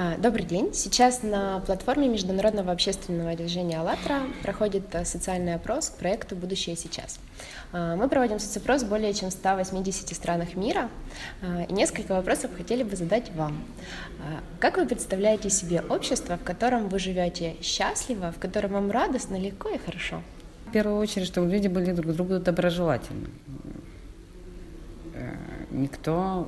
А, добрый день. Сейчас на платформе международного общественного движения «АЛЛАТРА» проходит а, социальный опрос к проекту «Будущее сейчас». А, мы проводим соцопрос в более чем 180 странах мира, и несколько вопросов хотели бы задать вам. Как вы представляете себе общество, в котором вы живете счастливо, в котором вам радостно, легко и хорошо? В первую очередь, чтобы люди были друг другу доброжелательны. Э, никто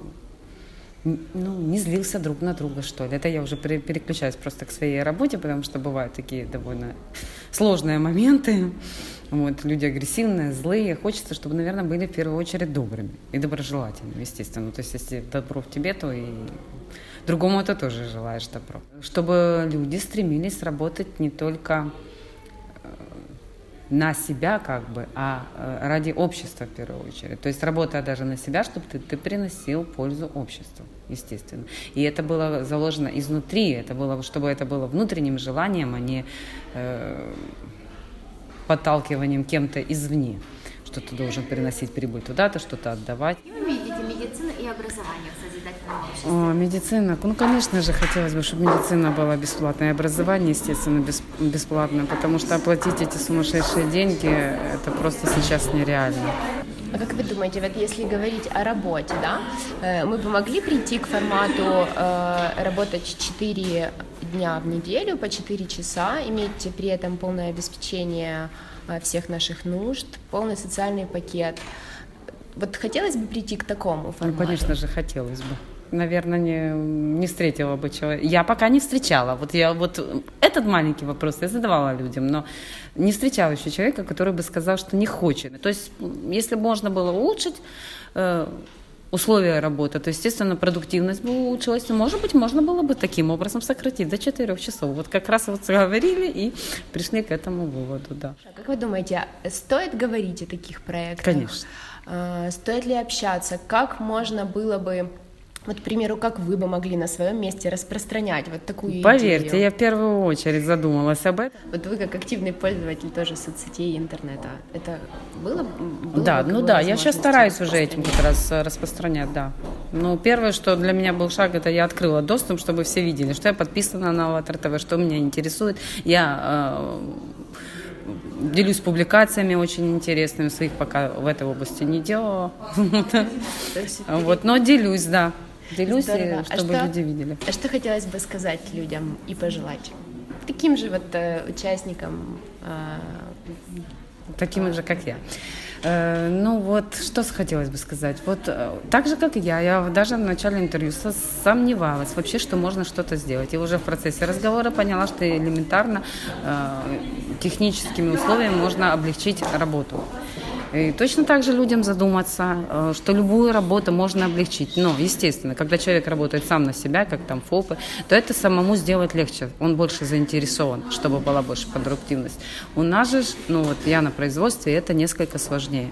ну, не злился друг на друга, что ли. Это я уже переключаюсь просто к своей работе, потому что бывают такие довольно сложные моменты. Вот, люди агрессивные, злые. Хочется, чтобы, наверное, были в первую очередь добрыми и доброжелательными, естественно. То есть, если добро в тебе, то и другому это тоже желаешь добро. Чтобы люди стремились работать не только на себя как бы, а э, ради общества в первую очередь. То есть работая даже на себя, чтобы ты, ты приносил пользу обществу, естественно. И это было заложено изнутри, это было, чтобы это было внутренним желанием, а не э, подталкиванием кем-то извне, что ты должен приносить прибыль туда-то, что-то отдавать. Медицину и образование в созидательном обществе? О, медицина. Ну, конечно же, хотелось бы, чтобы медицина была бесплатной, и образование, естественно, бесплатное, потому что оплатить эти сумасшедшие деньги, это просто сейчас нереально. А как вы думаете, вот если говорить о работе, да, э, мы бы могли прийти к формату э, работать 4 дня в неделю по 4 часа, иметь при этом полное обеспечение э, всех наших нужд, полный социальный пакет, вот хотелось бы прийти к такому ну, формату? Ну, конечно же, хотелось бы. Наверное, не, не встретила бы человека. Я пока не встречала. Вот я вот этот маленький вопрос я задавала людям, но не встречала еще человека, который бы сказал, что не хочет. То есть, если бы можно было улучшить э, условия работы, то, естественно, продуктивность бы улучшилась. И, может быть, можно было бы таким образом сократить до 4 часов. Вот как раз вот говорили и пришли к этому выводу, да. А как вы думаете, стоит говорить о таких проектах? Конечно. А, стоит ли общаться? Как можно было бы вот, к примеру, как вы бы могли на своем месте распространять вот такую Поверьте, идею? я в первую очередь задумалась об этом. Вот вы как активный пользователь тоже соцсетей и интернета, это было? было да, ну да, я сейчас стараюсь уже этим как раз э, распространять, да. Ну, первое, что для меня был шаг, это я открыла доступ, чтобы все видели, что я подписана на АЛЛАТРА ТВ, что меня интересует. Я э, делюсь публикациями очень интересными, своих пока в этой области не делала. Вот, но делюсь, да. Делюсь, Здорово. А чтобы а что, люди видели. А что хотелось бы сказать людям и пожелать? Таким же вот э, участникам. Э, Таким же, как я. Э, ну вот, что хотелось бы сказать. Вот э, так же, как и я, я даже в начале интервью сомневалась вообще, что можно что-то сделать. И уже в процессе разговора поняла, что элементарно э, техническими условиями можно облегчить работу. И точно так же людям задуматься, э, что любую работу можно облегчить. Но, естественно, когда человек работает сам на себя, как там ФОПы, то это самому сделать легче. Он больше заинтересован, чтобы была больше продуктивность. У нас же, ну вот я на производстве, это несколько сложнее.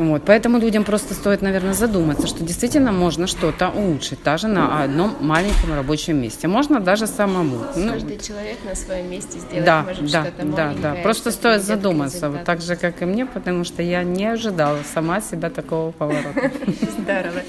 Вот, поэтому людям просто стоит, наверное, задуматься, что действительно можно что-то улучшить, даже на одном маленьком рабочем месте. Можно даже самому. Ну, Каждый человек на своем месте сделать да, может да, что-то да, да. Просто стоит задуматься, вот так же, как и мне, потому что я не ожидала сама себя такого поворота. Здорово.